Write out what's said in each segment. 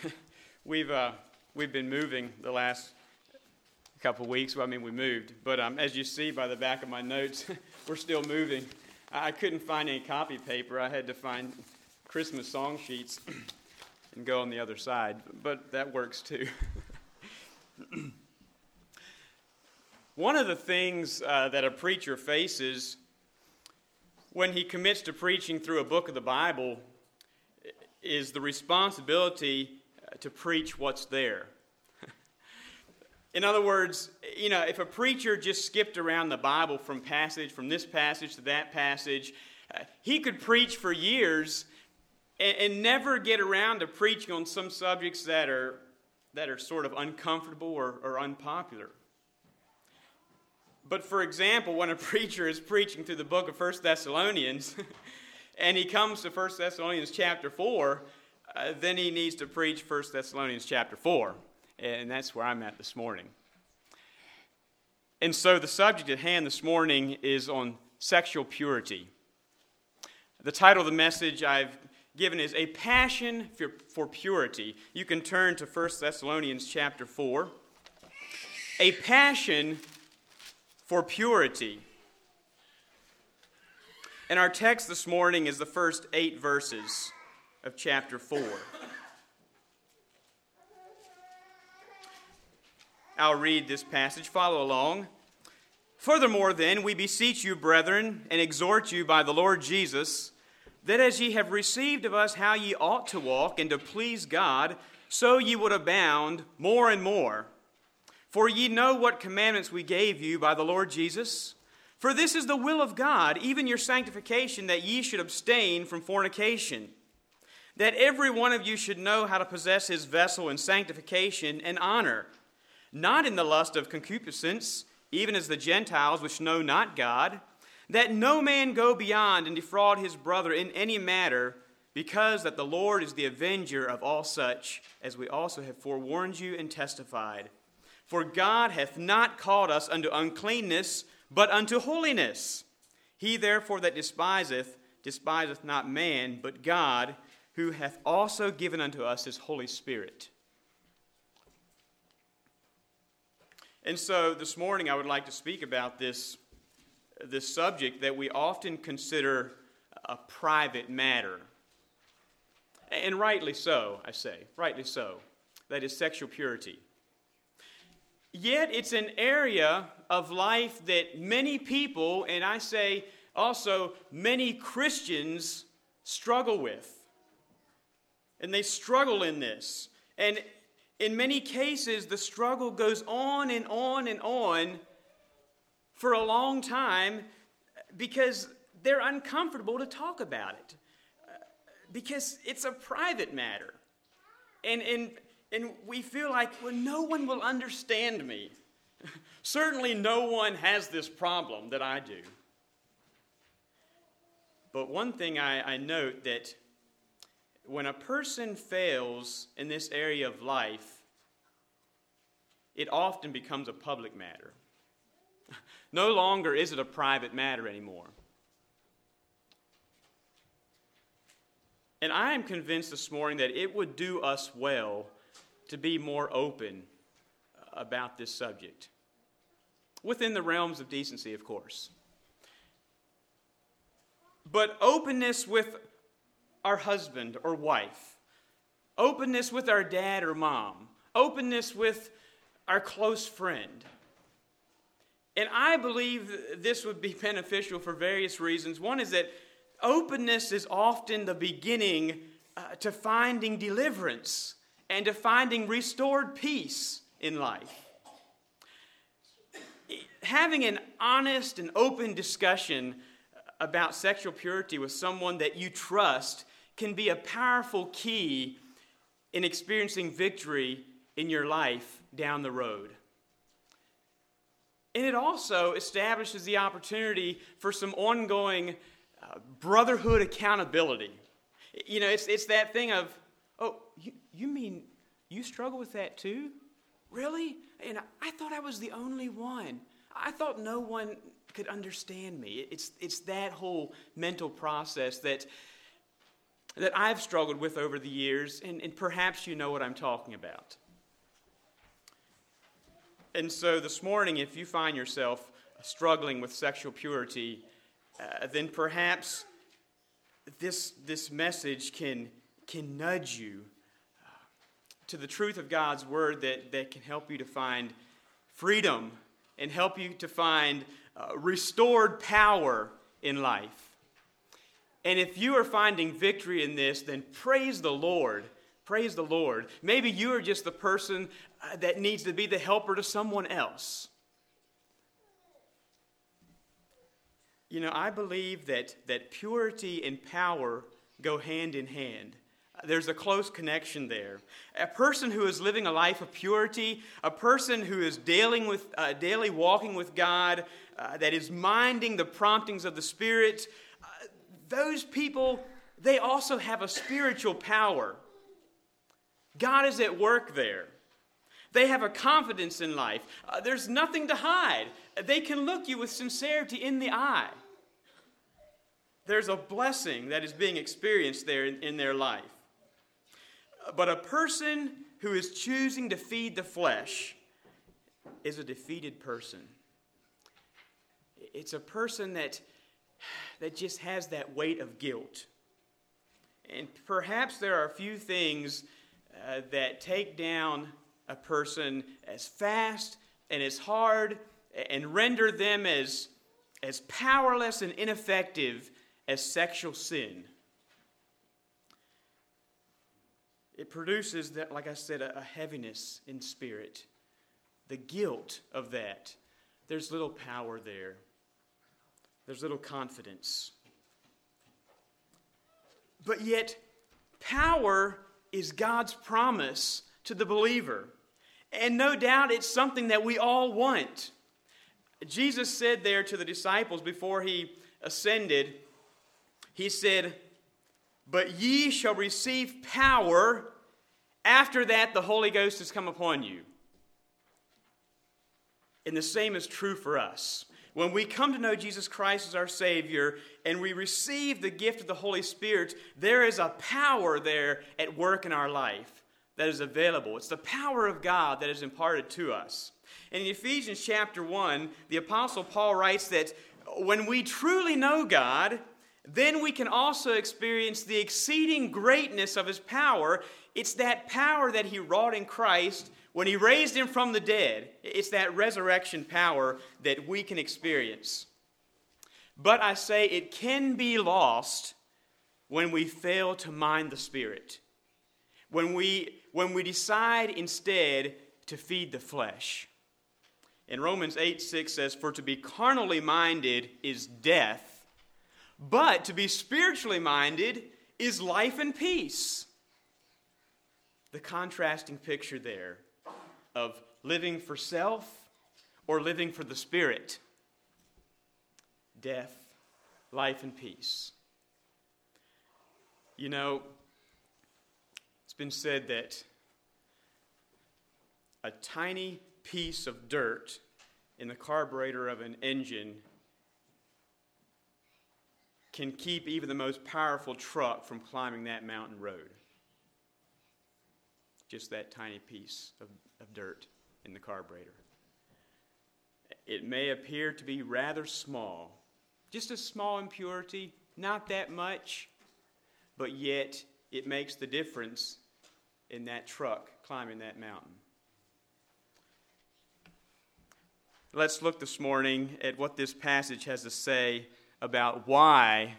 we've uh, we've been moving the last couple weeks. Well, I mean, we moved, but um, as you see by the back of my notes, we're still moving. I couldn't find any copy paper. I had to find Christmas song sheets and go on the other side, but that works too. One of the things uh, that a preacher faces when he commits to preaching through a book of the Bible is the responsibility to preach what's there. In other words, you know, if a preacher just skipped around the Bible from passage, from this passage to that passage, uh, he could preach for years and, and, never get around to preaching on some subjects that are, that are sort of uncomfortable or, or unpopular. But for example, when a preacher is preaching through the book of 1 Thessalonians, and he comes to 1 Thessalonians chapter 4, uh, then he needs to preach 1 Thessalonians chapter 4. And that's where I'm at this morning. And so the subject at hand this morning is on sexual purity. The title of the message I've given is A Passion for, for Purity. You can turn to 1 Thessalonians chapter 4. A passion for purity. And our text this morning is the first eight verses of chapter 4. I'll read this passage. Follow along. Furthermore, then, we beseech you, brethren, and exhort you by the Lord Jesus, that as ye have received of us how ye ought to walk and to please God, so ye would abound more and more. For ye know what commandments we gave you by the Lord Jesus. For this is the will of God, even your sanctification, that ye should abstain from fornication. That every one of you should know how to possess his vessel in sanctification and honor not in the lust of concupiscence, even as the Gentiles which know not God, that no man go beyond and defraud his brother in any matter, because that the Lord is the avenger of all such, as we also have forewarned you and testified. For God hath not called us unto uncleanness, but unto holiness. He therefore that despiseth, despiseth not man, but God, who hath also given unto us his Holy Spirit. And so this morning I would like to speak about this, this subject that we often consider a private matter. And rightly so, I say, rightly so. That is sexual purity. Yet it's an area of life that many people, and I say also many Christians, struggle with. And they struggle in this. And in many cases, the struggle goes on and on and on for a long time because they're uncomfortable to talk about it, because it's a private matter. And, and, and we feel like, well, no one will understand me. Certainly, no one has this problem that I do. But one thing I, I note that when a person fails in this area of life, it often becomes a public matter. No longer is it a private matter anymore. And I am convinced this morning that it would do us well to be more open about this subject, within the realms of decency, of course. But openness with our husband or wife, openness with our dad or mom, openness with our close friend. And I believe this would be beneficial for various reasons. One is that openness is often the beginning uh, to finding deliverance and to finding restored peace in life. Having an honest and open discussion about sexual purity with someone that you trust can be a powerful key in experiencing victory in your life down the road. And it also establishes the opportunity for some ongoing uh, brotherhood accountability. You know, it's, it's that thing of, oh, you, you mean you struggle with that too? Really? And I thought I was the only one. I thought no one could understand me. It's, it's that whole mental process that that I've struggled with over the years, and, and perhaps you know what I'm talking about. And so this morning, if you find yourself struggling with sexual purity, uh, then perhaps this, this message can, can nudge you uh, to the truth of God's word that, that can help you to find freedom and help you to find uh, restored power in life. And if you are finding victory in this, then praise the Lord. Praise the Lord. Maybe you are just the person uh, that needs to be the helper to someone else. You know, I believe that, that purity and power go hand in hand. There's a close connection there. A person who is living a life of purity, a person who is dealing with, uh, daily walking with God, uh, that is minding the promptings of the Spirit, uh, those people, they also have a spiritual power. God is at work there. They have a confidence in life. Uh, there's nothing to hide. They can look you with sincerity in the eye. There's a blessing that is being experienced there in, in their life. But a person who is choosing to feed the flesh is a defeated person. It's a person that, that just has that weight of guilt. And perhaps there are a few things uh, that take down a person as fast and as hard and render them as, as powerless and ineffective as sexual sin. It produces that, like I said, a, a heaviness in spirit. The guilt of that. There's little power there. There's little confidence. But yet, power is God's promise to the believer. And no doubt it's something that we all want. Jesus said there to the disciples before he ascended, He said, But ye shall receive power. After that, the Holy Ghost has come upon you. And the same is true for us. When we come to know Jesus Christ as our Savior and we receive the gift of the Holy Spirit, there is a power there at work in our life that is available. It's the power of God that is imparted to us. And in Ephesians chapter 1, the Apostle Paul writes that when we truly know God, then we can also experience the exceeding greatness of his power. It's that power that he wrought in Christ when he raised him from the dead. It's that resurrection power that we can experience. But I say it can be lost when we fail to mind the Spirit when we, when we decide instead to feed the flesh. In Romans 8 6 says, For to be carnally minded is death, but to be spiritually minded is life and peace. The contrasting picture there of living for self or living for the Spirit. Death, life, and peace. You know, it's been said that a tiny piece of dirt in the carburetor of an engine can keep even the most powerful truck from climbing that mountain road. Just that tiny piece of, of dirt in the carburetor. It may appear to be rather small, just a small impurity, not that much, but yet it makes the difference in that truck climbing that mountain. Let's look this morning at what this passage has to say about why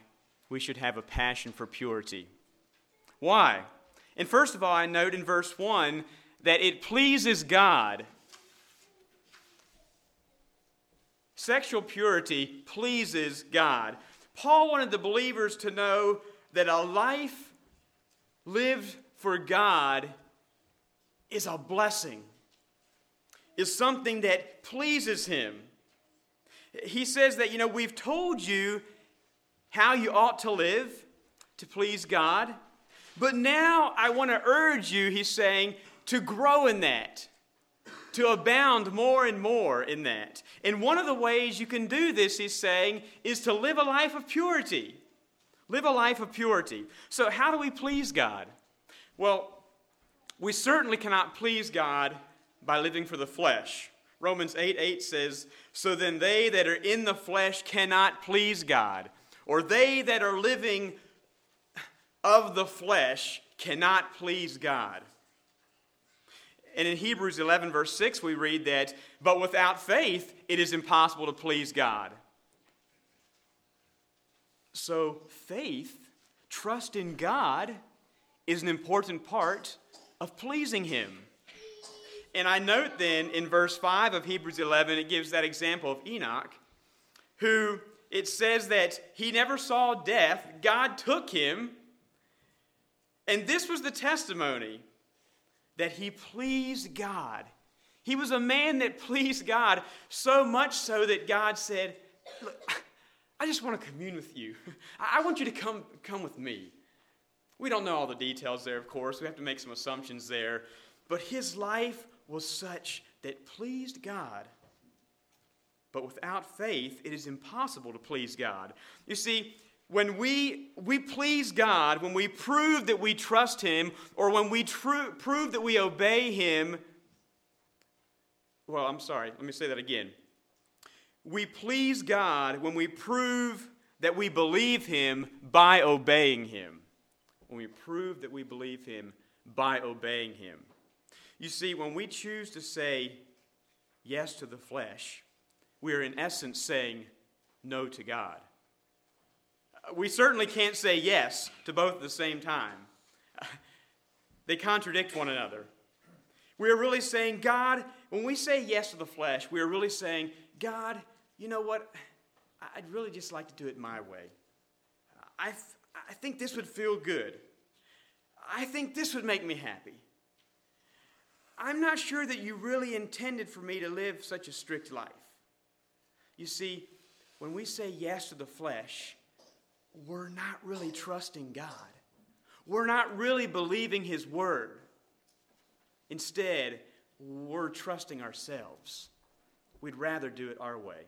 we should have a passion for purity. Why? And first of all, I note in verse 1 that it pleases God. Sexual purity pleases God. Paul wanted the believers to know that a life lived for God is a blessing, is something that pleases Him. He says that, you know, we've told you how you ought to live to please God, but now I want to urge you, he's saying, to grow in that, to abound more and more in that. And one of the ways you can do this, he's saying, is to live a life of purity. Live a life of purity. So, how do we please God? Well, we certainly cannot please God by living for the flesh. Romans 8 8 says, So then they that are in the flesh cannot please God, or they that are living of the flesh cannot please God. And in Hebrews 11, verse 6, we read that, But without faith, it is impossible to please God. So, faith, trust in God, is an important part of pleasing Him. And I note then in verse 5 of Hebrews 11, it gives that example of Enoch, who it says that he never saw death, God took him, and this was the testimony that he pleased God. He was a man that pleased God so much so that God said, Look, I just want to commune with you. I want you to come, come with me. We don't know all the details there, of course. We have to make some assumptions there. But his life was such that pleased God. But without faith, it is impossible to please God. You see, when we, we please God, when we prove that we trust Him, or when we tr- prove that we obey Him, well, I'm sorry, let me say that again. We please God when we prove that we believe Him by obeying Him. When we prove that we believe Him by obeying Him. You see, when we choose to say yes to the flesh, we are in essence saying no to God. We certainly can't say yes to both at the same time. They contradict one another. We are really saying, God, when we say yes to the flesh, we are really saying, God, you know what? I'd really just like to do it my way. I, I think this would feel good. I think this would make me happy. I'm not sure that you really intended for me to live such a strict life. You see, when we say yes to the flesh, we're not really trusting God. We're not really believing His word. Instead, we're trusting ourselves. We'd rather do it our way.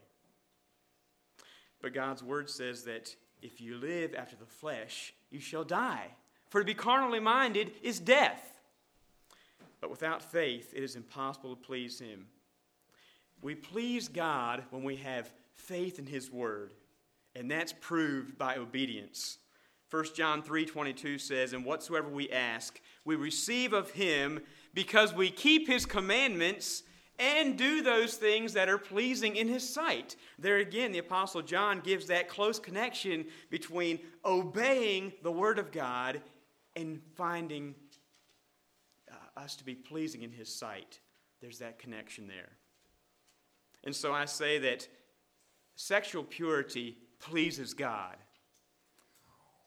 But God's word says that if you live after the flesh, you shall die. For to be carnally minded is death. But without faith, it is impossible to please Him. We please God when we have faith in His Word, and that's proved by obedience. 1 John 3:22 says, "And whatsoever we ask, we receive of him because we keep his commandments and do those things that are pleasing in his sight." There again, the apostle John gives that close connection between obeying the word of God and finding us to be pleasing in his sight. There's that connection there. And so I say that sexual purity pleases God.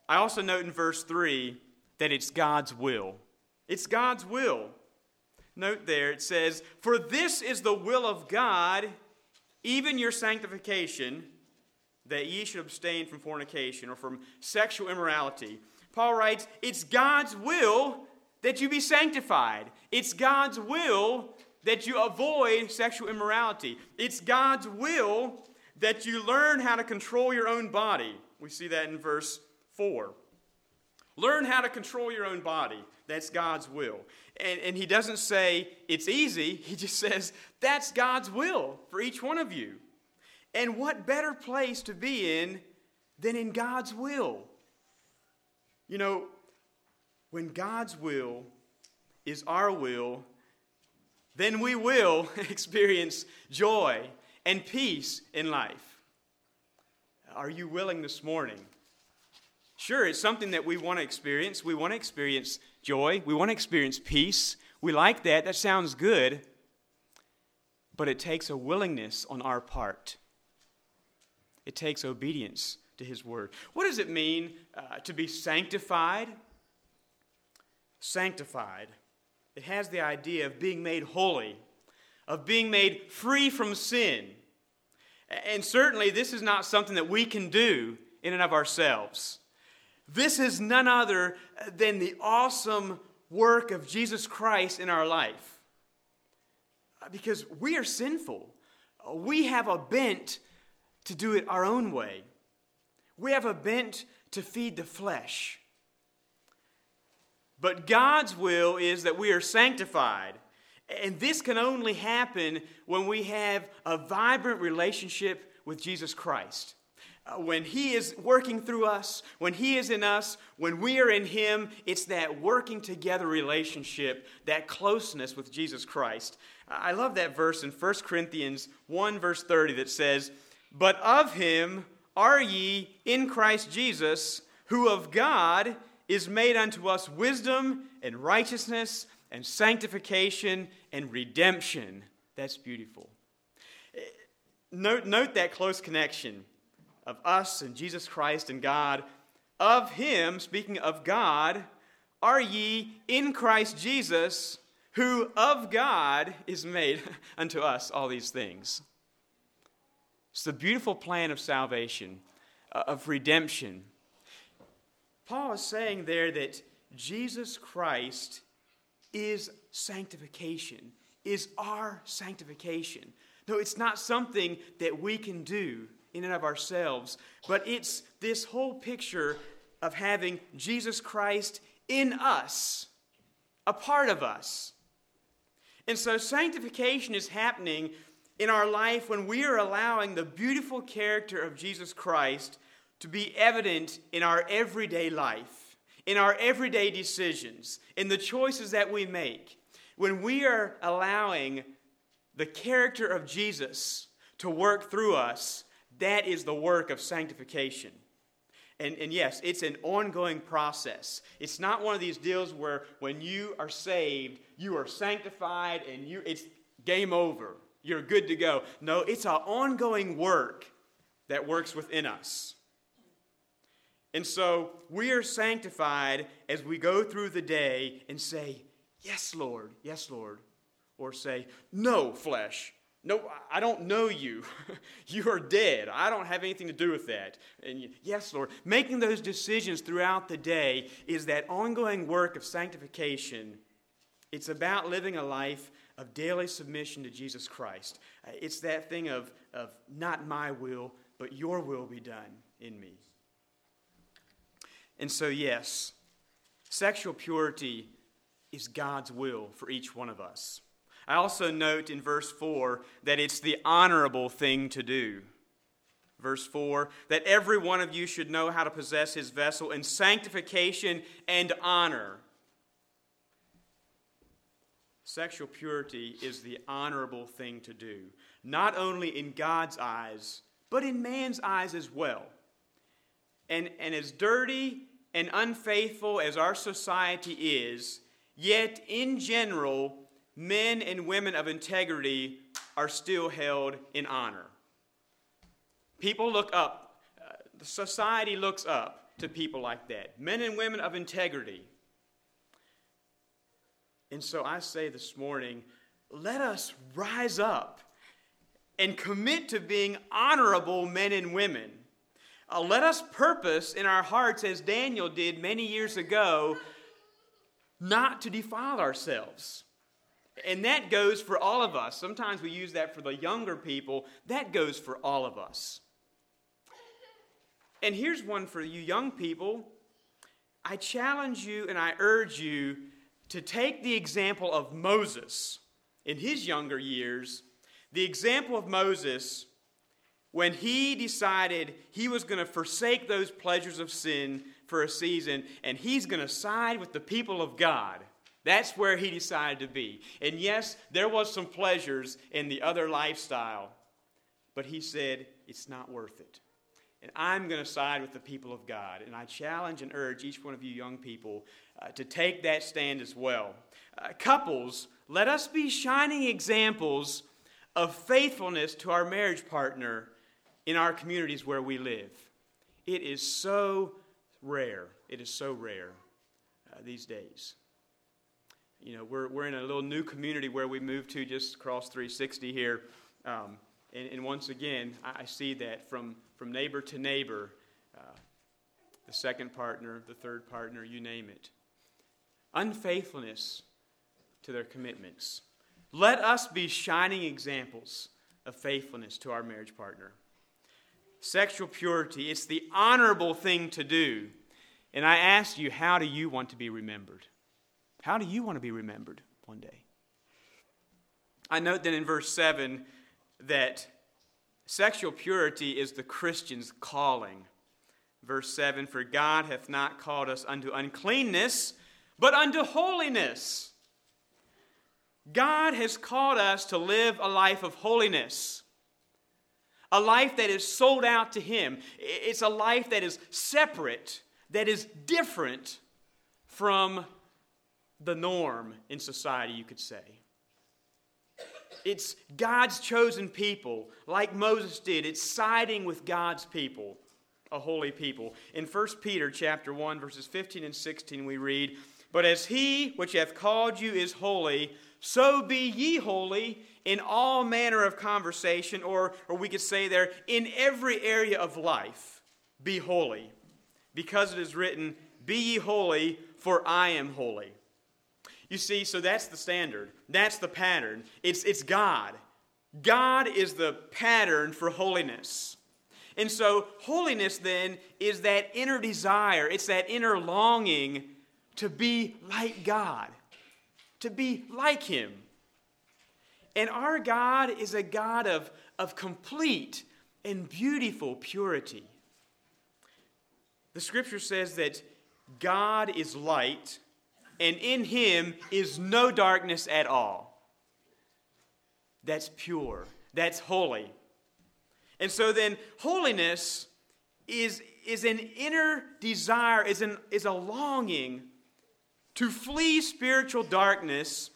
I also note in verse 3 that it's God's will. It's God's will. Note there, it says, For this is the will of God, even your sanctification, that ye should abstain from fornication or from sexual immorality. Paul writes, It's God's will that you be sanctified. It's God's will that you avoid sexual immorality. It's God's will that you learn how to control your own body. We see that in verse 4. Learn how to control your own body. That's God's will. And, and he doesn't say it's easy, he just says that's God's will for each one of you. And what better place to be in than in God's will? You know, when God's will is our will, then we will experience joy and peace in life. Are you willing this morning? Sure, it's something that we want to experience. We want to experience joy. We want to experience peace. We like that. That sounds good. But it takes a willingness on our part. It takes obedience to His Word. What does it mean uh, to be sanctified? Sanctified. It has the idea of being made holy, of being made free from sin. And certainly, this is not something that we can do in and of ourselves. This is none other than the awesome work of Jesus Christ in our life. Because we are sinful. We have a bent to do it our own way. We have a bent to feed the flesh. But God's will is that we are sanctified. And this can only happen when we have a vibrant relationship with Jesus Christ. Uh, when He is working through us, when He is in us, when we are in Him, it's that working together relationship, that closeness with Jesus Christ. I love that verse in 1 Corinthians 1, verse 30, that says, But of Him are ye in Christ Jesus, who of God is made unto us wisdom and righteousness and sanctification and redemption. That's beautiful. Note, note that close connection of us and Jesus Christ and God. Of him, speaking of God, are ye in Christ Jesus, who of God is made unto us all these things. It's the beautiful plan of salvation, uh, of redemption. Paul is saying there that Jesus Christ is sanctification, is our sanctification. No, it's not something that we can do in and of ourselves, but it's this whole picture of having Jesus Christ in us, a part of us. And so sanctification is happening in our life when we are allowing the beautiful character of Jesus Christ to be evident in our everyday life, in our everyday decisions, in the choices that we make. When we are allowing the character of Jesus to work through us, that is the work of sanctification. And, and yes, it's an ongoing process. It's not one of these deals where when you are saved, you are sanctified and you, it's game over. You're good to go. No, it's an ongoing work that works within us. And so we are sanctified as we go through the day and say, Yes, Lord, yes, Lord or say, No, flesh. No, I don't know you. you are dead. I don't have anything to do with that. And yes, Lord, making those decisions throughout the day is that ongoing work of sanctification. It's about living a life of daily submission to Jesus Christ. Uh, it's that thing of, of not my will, but your will be done in me. And so, yes, sexual purity is God's will for each one of us. I also note in verse 4 that it's the honorable thing to do. Verse 4 that every one of you should know how to possess his vessel in sanctification and honor. Sexual purity is the honorable thing to do, not only in God's eyes, but in man's eyes as well. And, and as dirty and unfaithful as our society is, yet in general, men and women of integrity are still held in honor. People look up, uh, society looks up to people like that, men and women of integrity. And so I say this morning, let us rise up and commit to being honorable men and women. Uh, let us purpose in our hearts, as Daniel did many years ago, not to defile ourselves. And that goes for all of us. Sometimes we use that for the younger people. That goes for all of us. And here's one for you young people. I challenge you and I urge you to take the example of Moses in his younger years, the example of Moses when he decided he was going to forsake those pleasures of sin for a season and he's going to side with the people of God. That's where he decided to be. And yes, there was some pleasures in the other lifestyle, but he said, it's not worth it. And I'm going to side with the people of God. And I challenge and urge each one of you young people uh, to take that stand as well. Uh, couples, let us be shining examples of faithfulness to our marriage partner in our communities where we live. It is so rare. It is so rare uh, these days. You know, we're, we're in a little new community where we moved to just across 360 here. Um, and, and, once again, I, I, see that from, from neighbor to neighbor, uh, the second partner, the third partner, you name it. Unfaithfulness to their commitments. Let us be shining examples of faithfulness to our marriage partner. Sexual purity. It's the honorable thing to do. And I ask you, how do you want to be remembered? How do you want to be remembered one day? I note then in verse 7 that sexual purity is the Christian's calling. Verse 7 For God hath not called us unto uncleanness, but unto holiness. God has called us to live a life of holiness, a life that is sold out to Him. It's a life that is separate, that is different from the norm in society, you could say. It's God's chosen people, like Moses did. It's siding with God's people, a holy people. In 1 Peter chapter 1, verses 15 and 16, we read, But as he which hath called you is holy, so be ye holy in all manner of conversation, or, or we could say there, in every area of life, be holy. Because it is written, Be ye holy, for I am holy. You see, so that's the standard. That's the pattern. It's, it's God. God is the pattern for holiness. And so, holiness then is that inner desire, it's that inner longing to be like God, to be like Him. And our God is a God of, of complete and beautiful purity. The scripture says that God is light and in him is no darkness at all. That's pure, that's holy. And so then, holiness is, is an inner desire, is, an, is a longing to flee spiritual darkness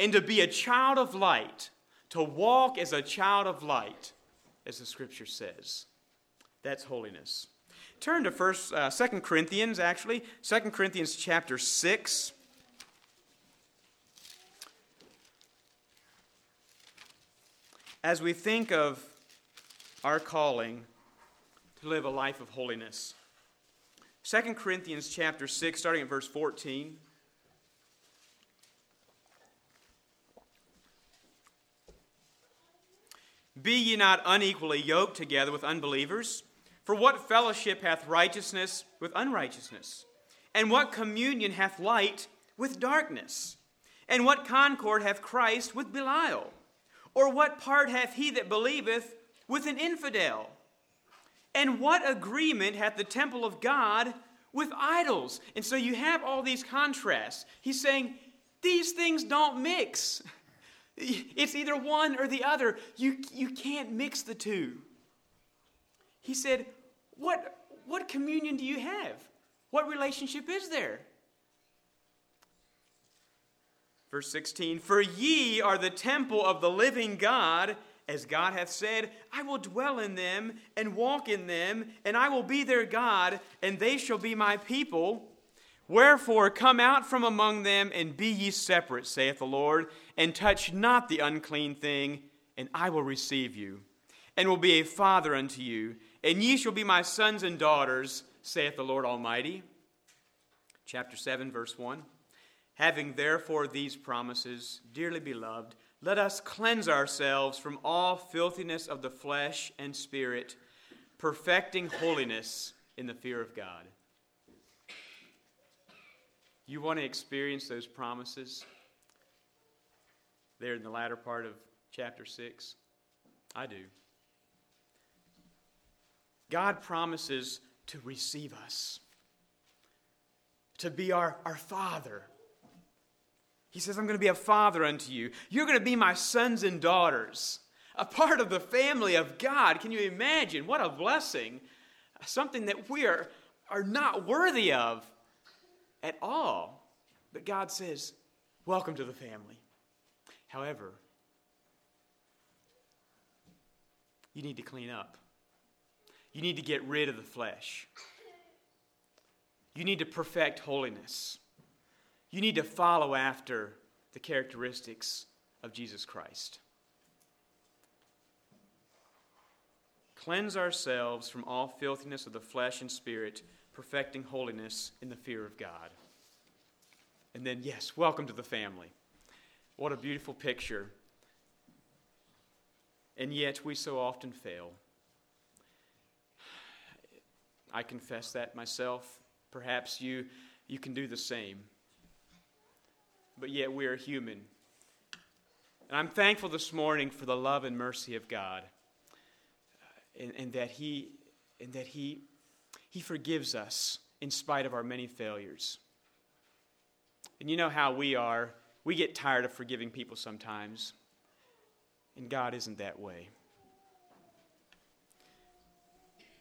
and to be a child of light, to walk as a child of light, as the scripture says. That's holiness. Turn to first, uh, 2 Corinthians, actually, 2 Corinthians chapter 6. as we think of our calling to live a life of holiness. 2 Corinthians chapter 6 starting at verse 14 Be ye not unequally yoked together with unbelievers for what fellowship hath righteousness with unrighteousness and what communion hath light with darkness and what concord hath Christ with Belial or what part hath he that believeth with an infidel? And what agreement hath the temple of God with idols? And so you have all these contrasts. He's saying, these things don't mix. It's either one or the other. You, you can't mix the two. He said, what, what communion do you have? What relationship is there? Verse 16 For ye are the temple of the living God, as God hath said, I will dwell in them and walk in them, and I will be their God, and they shall be my people. Wherefore, come out from among them and be ye separate, saith the Lord, and touch not the unclean thing, and I will receive you, and will be a father unto you, and ye shall be my sons and daughters, saith the Lord Almighty. Chapter 7, verse 1. Having therefore these promises, dearly beloved, let us cleanse ourselves from all filthiness of the flesh and spirit, perfecting holiness in the fear of God. You want to experience those promises there in the latter part of chapter 6? I do. God promises to receive us, to be our, our Father he says, I'm going to be a father unto you. You're going to be my sons and daughters, a part of the family of God. Can you imagine? What a blessing. Something that we are, are not worthy of at all. But God says, Welcome to the family. However, you need to clean up. You need to get rid of the flesh. You need to perfect holiness. You need to follow after the characteristics of Jesus Christ. Cleanse ourselves from all filthiness of the flesh and spirit, perfecting holiness in the fear of God. And then, yes, welcome to the family. What a beautiful picture. And yet, we so often fail. I confess that myself. Perhaps you, you can do the same. But yet we are human. And I'm thankful this morning for the love and mercy of God and, and that, he, and that he, he forgives us in spite of our many failures. And you know how we are. We get tired of forgiving people sometimes. And God isn't that way.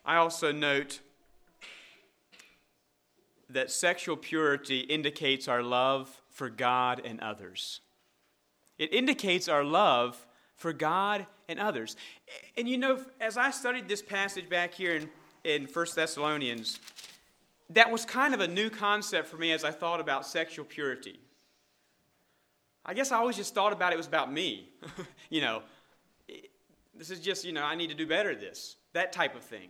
I also note that sexual purity indicates our love for God and others. It indicates our love for God and others. And you know, as I studied this passage back here in, in 1 Thessalonians, that was kind of a new concept for me as I thought about sexual purity. I guess I always just thought about it was about me. you know, this is just, you know, I need to do better at this, that type of thing.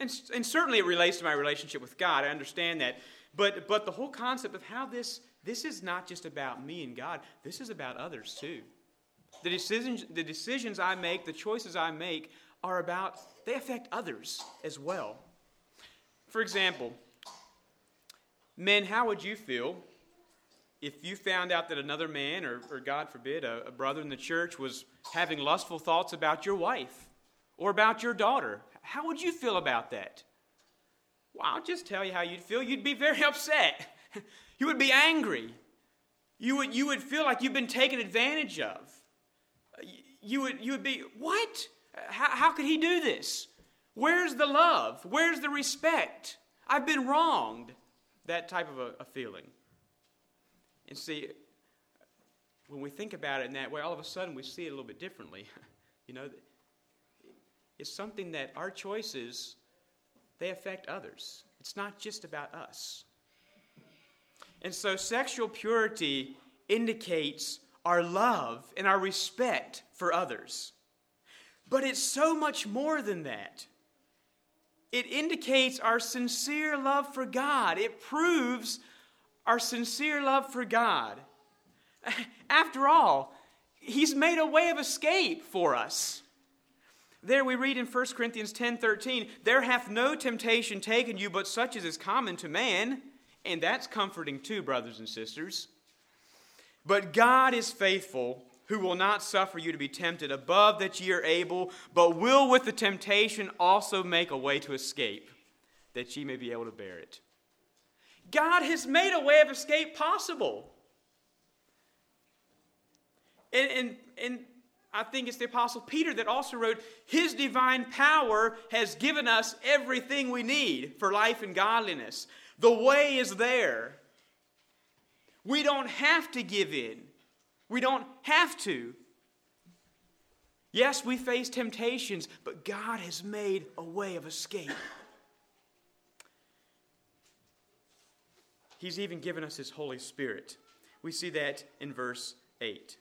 And, and certainly it relates to my relationship with God. I understand that. But, but the whole concept of how this, this is not just about me and God, this is about others too. The decisions, the decisions I make, the choices I make are about, they affect others as well. For example, Men, how would you feel if you found out that another man, or, or God forbid, a, a brother in the church, was having lustful thoughts about your wife or about your daughter? How would you feel about that? Well, I'll just tell you how you'd feel. You'd be very upset. you would be angry. You would, you would feel like you've been taken advantage of. You would, you would be, what? How, how could he do this? Where's the love? Where's the respect? I've been wronged that type of a, a feeling. And see, when we think about it in that way, all of a sudden we see it a little bit differently. you know, it's something that our choices they affect others. It's not just about us. And so sexual purity indicates our love and our respect for others. But it's so much more than that it indicates our sincere love for God. It proves our sincere love for God. After all, He's made a way of escape for us. There we read in 1 Corinthians 10:13, "There hath no temptation taken you but such as is common to man." And that's comforting too, brothers and sisters. But God is faithful, who will not suffer you to be tempted above that ye are able, but will with the temptation also make a way to escape, that ye may be able to bear it. God has made a way of escape possible. And, and, and I think it's the Apostle Peter that also wrote, His divine power has given us everything we need for life and godliness. The way is there. We don't have to give in. We don't have to. Yes, we face temptations, but God has made a way of escape. He's even given us His Holy Spirit. We see that in verse 8.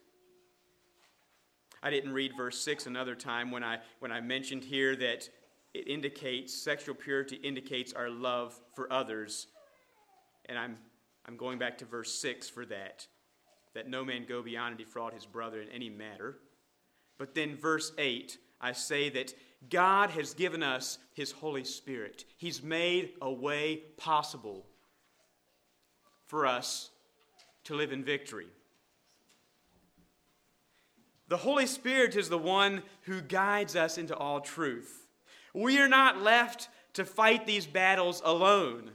I didn't read verse 6 another time when I, when I mentioned here that it indicates, sexual purity indicates our love for others. And I'm, I'm going back to verse 6 for that that no man go beyond and defraud his brother in any matter. But then, verse 8, I say that God has given us his Holy Spirit. He's made a way possible for us to live in victory. The Holy Spirit is the one who guides us into all truth. We are not left to fight these battles alone.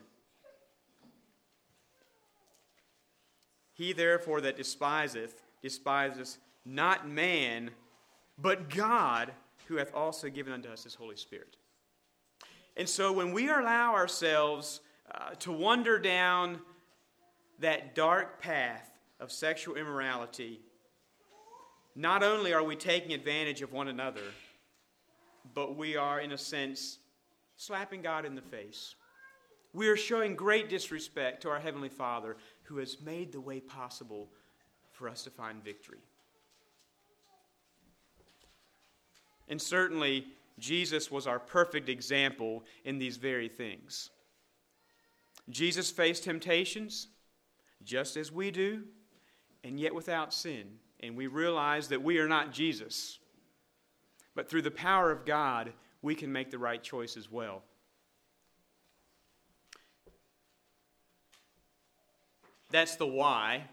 He therefore that despiseth, despiseth not man, but God, who hath also given unto us his Holy Spirit. And so when we allow ourselves uh, to wander down that dark path of sexual immorality, not only are we taking advantage of one another, but we are, in a sense, slapping God in the face. We are showing great disrespect to our Heavenly Father who has made the way possible for us to find victory. And certainly, Jesus was our perfect example in these very things. Jesus faced temptations just as we do, and yet without sin. And we realize that we are not Jesus. But through the power of God, we can make the right choice as well. That's the why.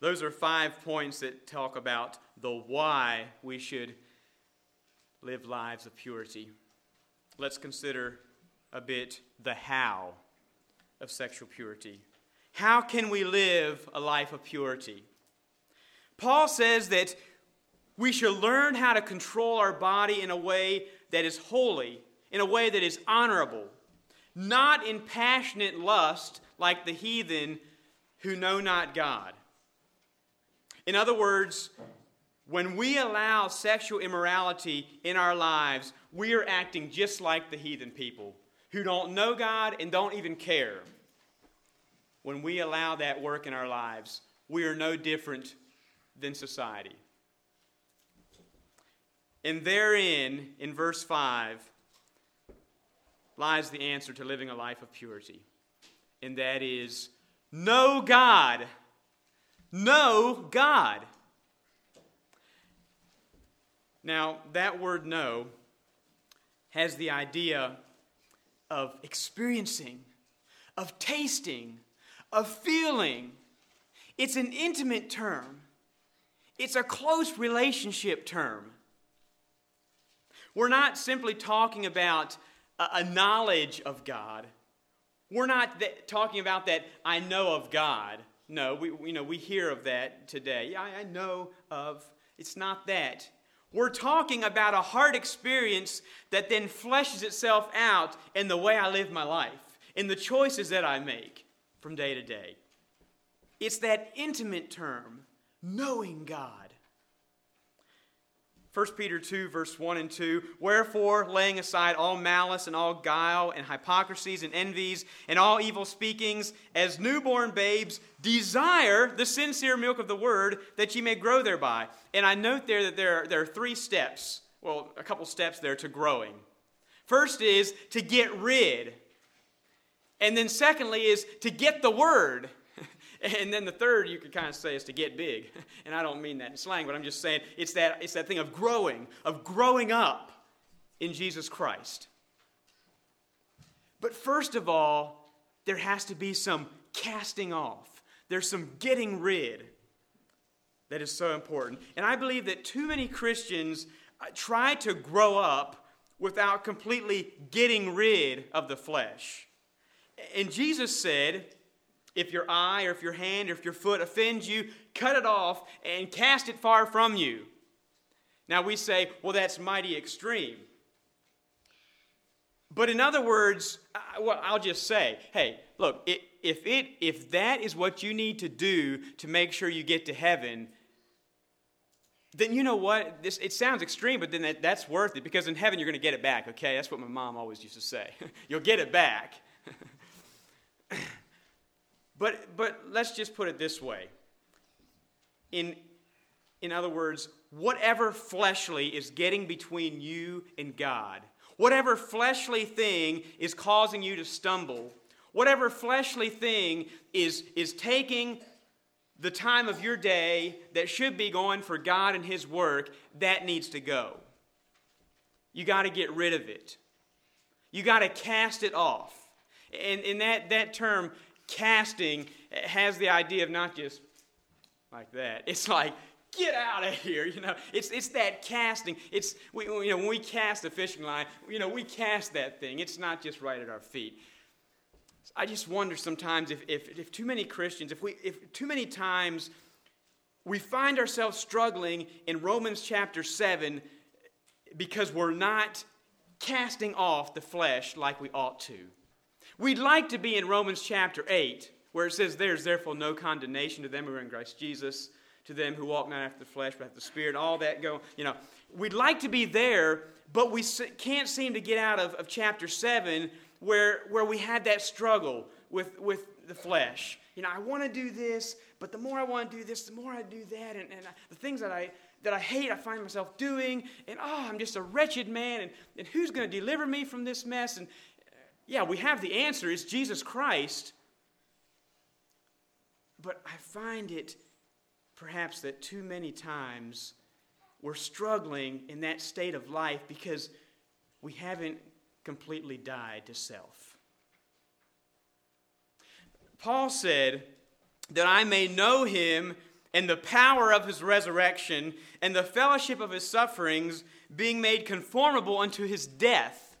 Those are five points that talk about the why we should live lives of purity. Let's consider a bit the how of sexual purity. How can we live a life of purity? Paul says that we should learn how to control our body in a way that is holy, in a way that is honorable, not in passionate lust like the heathen who know not God. In other words, when we allow sexual immorality in our lives, we are acting just like the heathen people who don't know God and don't even care. When we allow that work in our lives, we are no different than society. And therein, in verse 5, lies the answer to living a life of purity. And that is know God. Know God. Now, that word know has the idea of experiencing, of tasting, of feeling. It's an intimate term, it's a close relationship term. We're not simply talking about a, knowledge of God. We're not talking about that I know of God. No, we, you know, we hear of that today. Yeah, I know of. It's not that. We're talking about a heart experience that then fleshes itself out in the way I live my life, in the choices that I make from day to day. It's that intimate term, knowing God. 1 Peter 2, verse 1 and 2 Wherefore, laying aside all malice and all guile and hypocrisies and envies and all evil speakings, as newborn babes, desire the sincere milk of the word that ye may grow thereby. And I note there that there are, there are three steps, well, a couple steps there to growing. First is to get rid. And then, secondly, is to get the word. And then the third you could kind of say is to get big. And I don't mean that in slang, but I'm just saying it's that, it's that thing of growing, of growing up in Jesus Christ. But first of all, there has to be some casting off, there's some getting rid that is so important. And I believe that too many Christians uh, try to grow up without completely getting rid of the flesh. And Jesus said, if your eye or if your hand or if your foot offends you, cut it off and cast it far from you. Now we say, well, that's mighty extreme. But in other words, I, well, I'll just say, hey, look, it, if, it, if that is what you need to do to make sure you get to heaven, then you know what? This, it sounds extreme, but then that, that's worth it because in heaven you're going to get it back, okay? That's what my mom always used to say. You'll get it back. But, but let's just put it this way. In, in other words, whatever fleshly is getting between you and God, whatever fleshly thing is causing you to stumble, whatever fleshly thing is, is taking the time of your day that should be going for God and His work, that needs to go. You got to get rid of it. You got to cast it off. And, and that, that term casting has the idea of not just like that. It's like, get out of here, you know. It's, it's that casting. It's, we, you know, when we cast a fishing line, you know, we cast that thing. It's not just right at our feet. I just wonder sometimes if, if, if too many Christians, if, we, if too many times we find ourselves struggling in Romans chapter 7 because we're not casting off the flesh like we ought to. We'd like to be in Romans chapter 8, where it says, There's therefore no condemnation to them who are in Christ Jesus, to them who walk not after the flesh, but after the Spirit, all that go. You know, we'd like to be there, but we can't seem to get out of, of chapter 7 where, where we had that struggle with, with the flesh. You know, I want to do this, but the more I want to do this, the more I do that. And, and I, the things that I, that I hate, I find myself doing. And oh, I'm just a wretched man. And, and who's going to deliver me from this mess? And, yeah, we have the answer. It's Jesus Christ. But I find it perhaps that too many times we're struggling in that state of life because we haven't completely died to self. Paul said that I may know him and the power of his resurrection and the fellowship of his sufferings, being made conformable unto his death.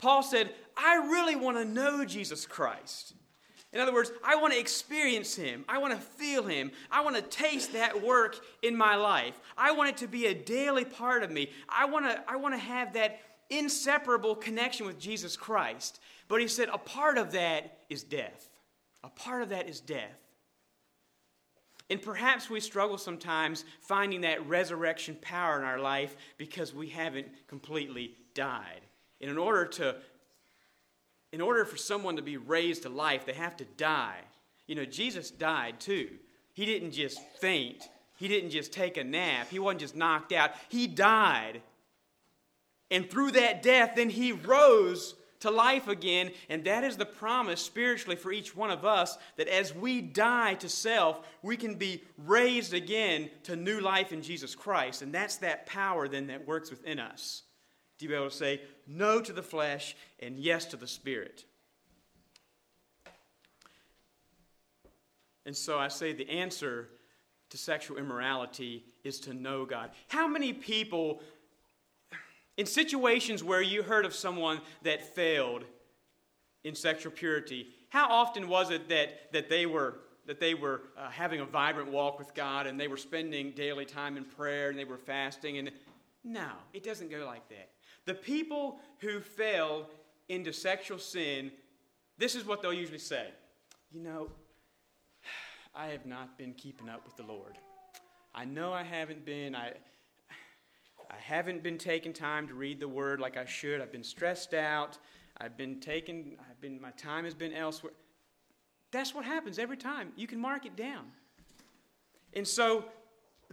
Paul said, I really want to know Jesus Christ. In other words, I want to experience Him. I want to feel Him. I want to taste that work in my life. I want it to be a daily part of me. I want to, I want to have that inseparable connection with Jesus Christ. But He said, a part of that is death. A part of that is death. And perhaps we struggle sometimes finding that resurrection power in our life because we haven't completely died. In order to in order for someone to be raised to life, they have to die. You know, Jesus died too. He didn't just faint, he didn't just take a nap, he wasn't just knocked out. He died. And through that death, then he rose to life again. And that is the promise spiritually for each one of us that as we die to self, we can be raised again to new life in Jesus Christ. And that's that power then that works within us to be able to say no to the flesh and yes to the spirit. And so I say the answer to sexual immorality is to know God. How many people, in situations where you heard of someone that failed in sexual purity, how often was it that, that they were, that they were uh, having a vibrant walk with God and they were spending daily time in prayer and they were fasting? And no, it doesn't go like that. The people who fell into sexual sin, this is what they'll usually say You know, I have not been keeping up with the Lord. I know I haven't been. I, I haven't been taking time to read the word like I should. I've been stressed out. I've been taking, I've been, my time has been elsewhere. That's what happens every time. You can mark it down. And so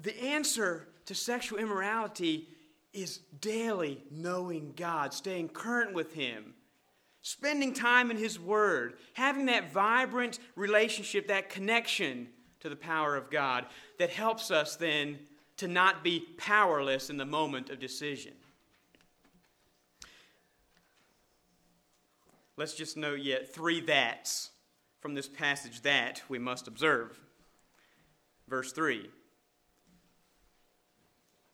the answer to sexual immorality is daily knowing God, staying current with Him, spending time in His Word, having that vibrant relationship, that connection to the power of God that helps us then to not be powerless in the moment of decision. Let's just note yet three that's from this passage that we must observe. Verse 3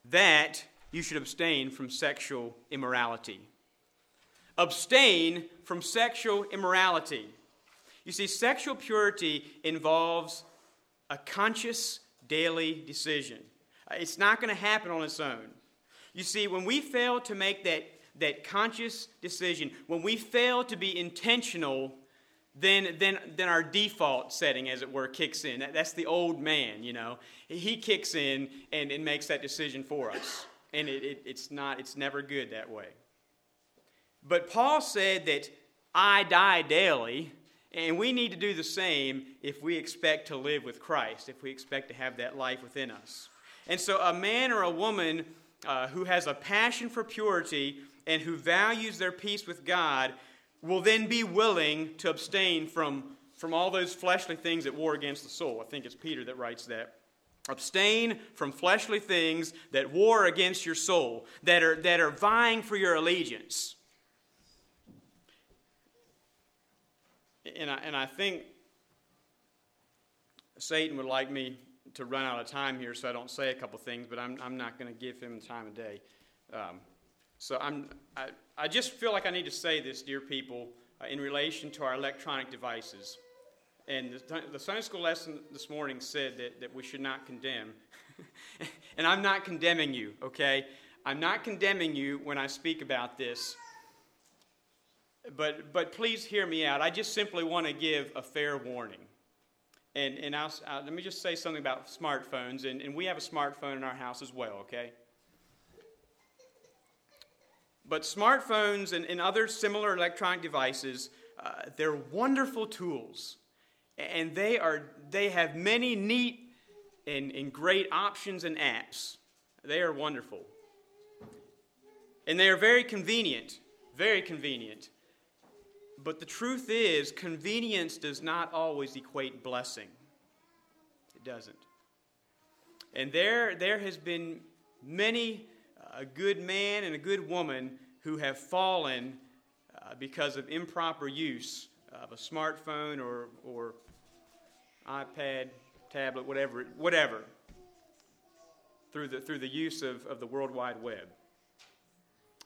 That you should abstain from sexual immorality. Abstain from sexual immorality. You see, sexual purity involves a conscious daily decision. Uh, it's not going to happen on its own. You see, when we fail to make that, that conscious decision, when we fail to be intentional, then, then, then our default setting, as it were, kicks in. That's the old man, you know. He kicks in and, and makes that decision for us and it, it, it's not it's never good that way. But paul said that i die daily and we need to do the same if we expect to live with christ if we expect to have that life within us. And so a man or a woman uh, who has a passion for purity and who values their peace with god will then be willing to abstain from from all those fleshly things that war against the soul. I think it's peter that writes that Abstain from fleshly things that war against your soul, that are, that are vying for your allegiance. And I, and I think Satan would like me to run out of time here, so I don't say a couple things, but I'm, I'm not going to give him the time of day. Um, so I'm, I, I just feel like I need to say this, dear people, uh, in relation to our electronic devices. And the, the Sunday school lesson this morning said that, that we should not condemn. and I'm not condemning you, okay? I'm not condemning you when I speak about this. But, but please hear me out. I just simply want to give a fair warning. And, and I'll, I'll, let me just say something about smartphones. And, and we have a smartphone in our house as well, okay? But smartphones and, and other similar electronic devices, uh, they're wonderful tools and they are they have many neat and, and great options and apps. They are wonderful. And they are very convenient, very convenient. But the truth is, convenience does not always equate blessing. It doesn't. And there, there has been many a good man and a good woman who have fallen uh, because of improper use of a smartphone or, or iPad, tablet, whatever, whatever, through the, through the use of, of the World Wide Web.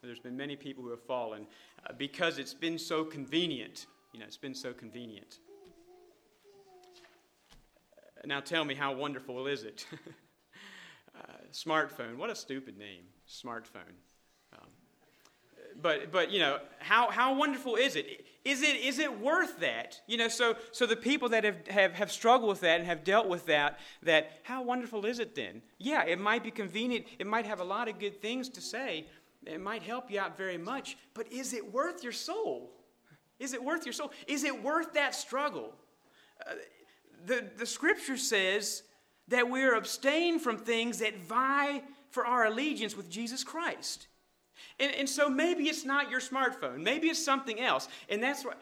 There's been many people who have fallen uh, because it's been so convenient. You know, it's been so convenient. Now tell me, how wonderful is it? uh, smartphone. What a stupid name, smartphone. Um, but but you know how how wonderful is it? Is it is it worth that? You know, so so the people that have, have, have struggled with that and have dealt with that, that how wonderful is it then? Yeah, it might be convenient, it might have a lot of good things to say, it might help you out very much, but is it worth your soul? Is it worth your soul? Is it worth that struggle? Uh, the, the scripture says that we're abstain from things that vie for our allegiance with Jesus Christ. And, and so maybe it's not your smartphone, maybe it's something else. And that's what,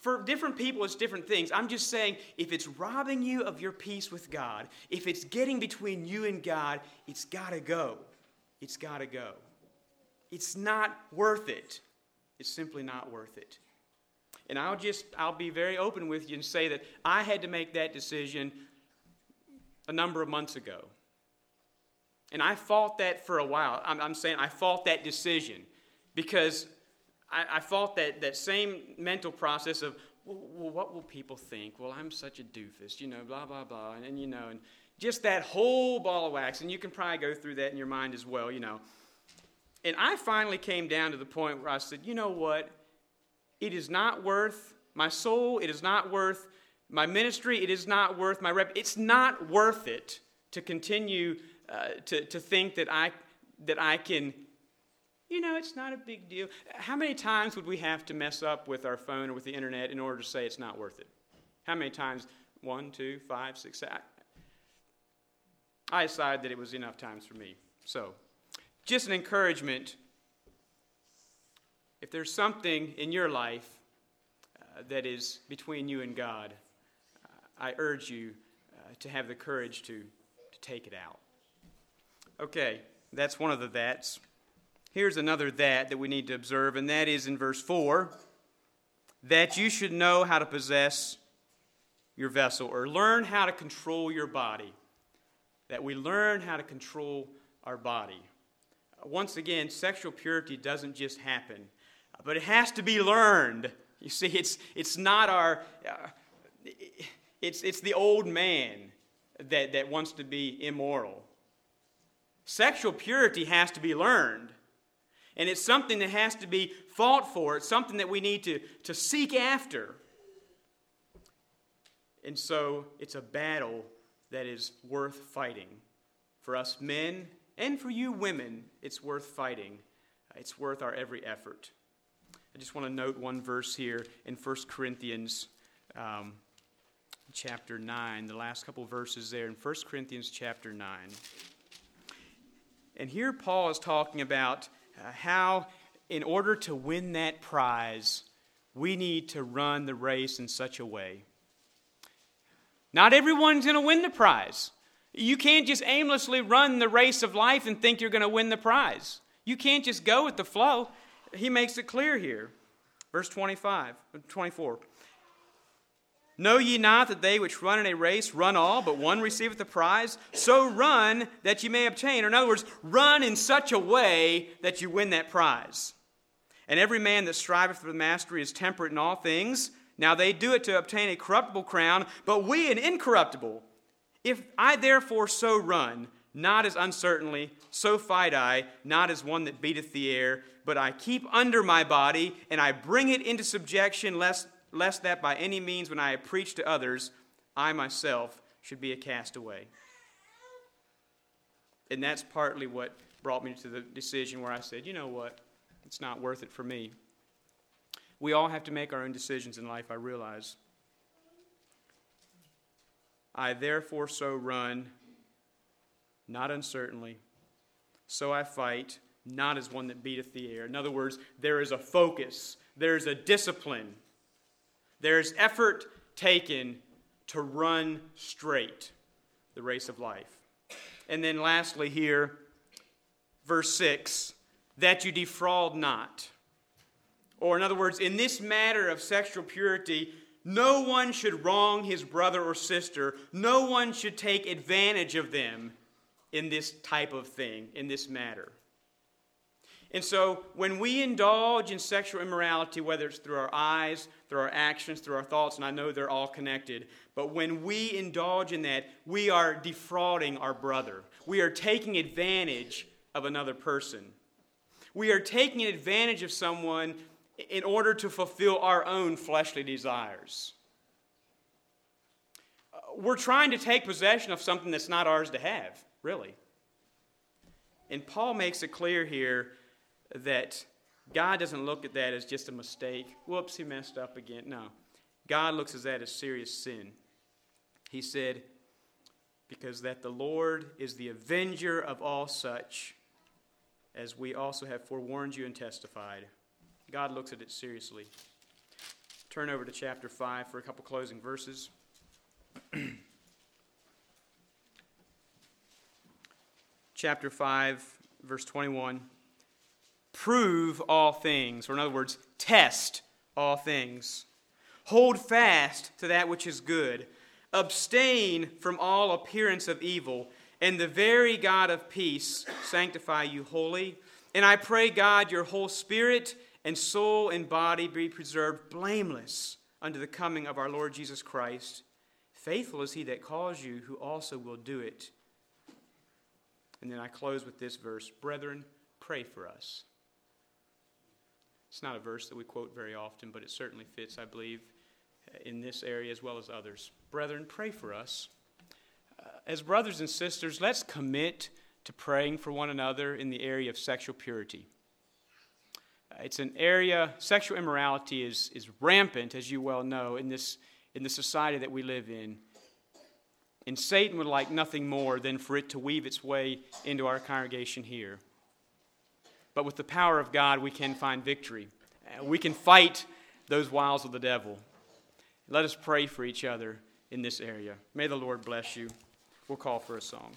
for different people, it's different things. I'm just saying, if it's robbing you of your peace with God, if it's getting between you and God, it's got to go. It's got to go. It's not worth it. It's simply not worth it. And I'll just, I'll be very open with you and say that I had to make that decision a number of months ago. And I fought that for a while. I'm, I'm saying I fought that decision because I, I fought that, that same mental process of, well, what will people think? Well, I'm such a doofus, you know, blah, blah, blah. And, and, you know, and just that whole ball of wax. And you can probably go through that in your mind as well, you know. And I finally came down to the point where I said, you know what? It is not worth my soul, it is not worth my ministry, it is not worth my rep. It's not worth it to continue uh, to, to think that I, that I can, you know, it's not a big deal. How many times would we have to mess up with our phone or with the internet in order to say it's not worth it? How many times? One, two, five, six. I decided that it was enough times for me. So, just an encouragement if there's something in your life uh, that is between you and God, uh, I urge you uh, to have the courage to, to take it out. Okay, that's one of the that's. Here's another that that we need to observe, and that is in verse 4 that you should know how to possess your vessel or learn how to control your body. That we learn how to control our body. Once again, sexual purity doesn't just happen but it has to be learned. You see, it's, it's not our, uh, it's, it's the old man that, that wants to be immoral. Sexual purity has to be learned. And it's something that has to be fought for. It's something that we need to, to seek after. And so it's a battle that is worth fighting. For us men and for you women, it's worth fighting. It's worth our every effort. I just want to note one verse here in 1 Corinthians um, chapter 9, the last couple verses there in 1 Corinthians chapter 9. And here Paul is talking about uh, how, in order to win that prize, we need to run the race in such a way. Not everyone's going to win the prize. You can't just aimlessly run the race of life and think you're going to win the prize. You can't just go with the flow he makes it clear here. Verse 25, 24. Know ye not that they which run in a race run all, but one receiveth the prize? So run that ye may obtain. Or in other words, run in such a way that you win that prize. And every man that striveth for the mastery is temperate in all things. Now they do it to obtain a corruptible crown, but we an incorruptible. If I therefore so run, not as uncertainly, so fight I, not as one that beateth the air, but I keep under my body, and I bring it into subjection, lest, lest that by any means, when I preach to others, I myself should be a castaway. And that's partly what brought me to the decision where I said, you know what? It's not worth it for me. We all have to make our own decisions in life, I realize. I therefore so run not uncertainly. So I fight, not as one that beateth the air. In other words, there is a focus, there's a discipline, there's effort taken to run straight the race of life. And then lastly, here, verse 6 that you defraud not. Or, in other words, in this matter of sexual purity, no one should wrong his brother or sister. No one should take advantage of them in this type of thing, in this matter. And so, when we indulge in sexual immorality, whether it's through our eyes, through our actions, through our thoughts, and I know they're all connected, but when we indulge in that, we are defrauding our brother. We are taking advantage of another person. We are taking advantage of someone in order to fulfill our own fleshly desires. Uh, we're trying to take possession of something that's not ours to have, really. And Paul makes it clear here that God doesn't look at that as just a mistake. Whoops, he messed up again. No. God looks at that as serious sin. He said, Because that the Lord is the avenger of all such, as we also have forewarned you and testified. God looks at it seriously. Turn over to chapter 5 for a couple closing verses. chapter 5, verse 21. Prove all things, or in other words, test all things. Hold fast to that which is good. Abstain from all appearance of evil, and the very God of peace sanctify you wholly. And I pray, God, your whole spirit and soul and body be preserved blameless unto the coming of our Lord Jesus Christ. Faithful is he that calls you, who also will do it. And then I close with this verse Brethren, pray for us. It's not a verse that we quote very often, but it certainly fits, I believe, in this area as well as others. Brethren, pray for us. Uh, as brothers and sisters, let's commit to praying for one another in the area of sexual purity. It's an area, sexual immorality is, is rampant, as you well know, in, this, in the society that we live in. And Satan would like nothing more than for it to weave its way into our congregation here. But with the power of God, we can find victory. Uh, we can fight those wiles of the devil. Let us pray for each other in this area. May the Lord bless you. We'll call for a song.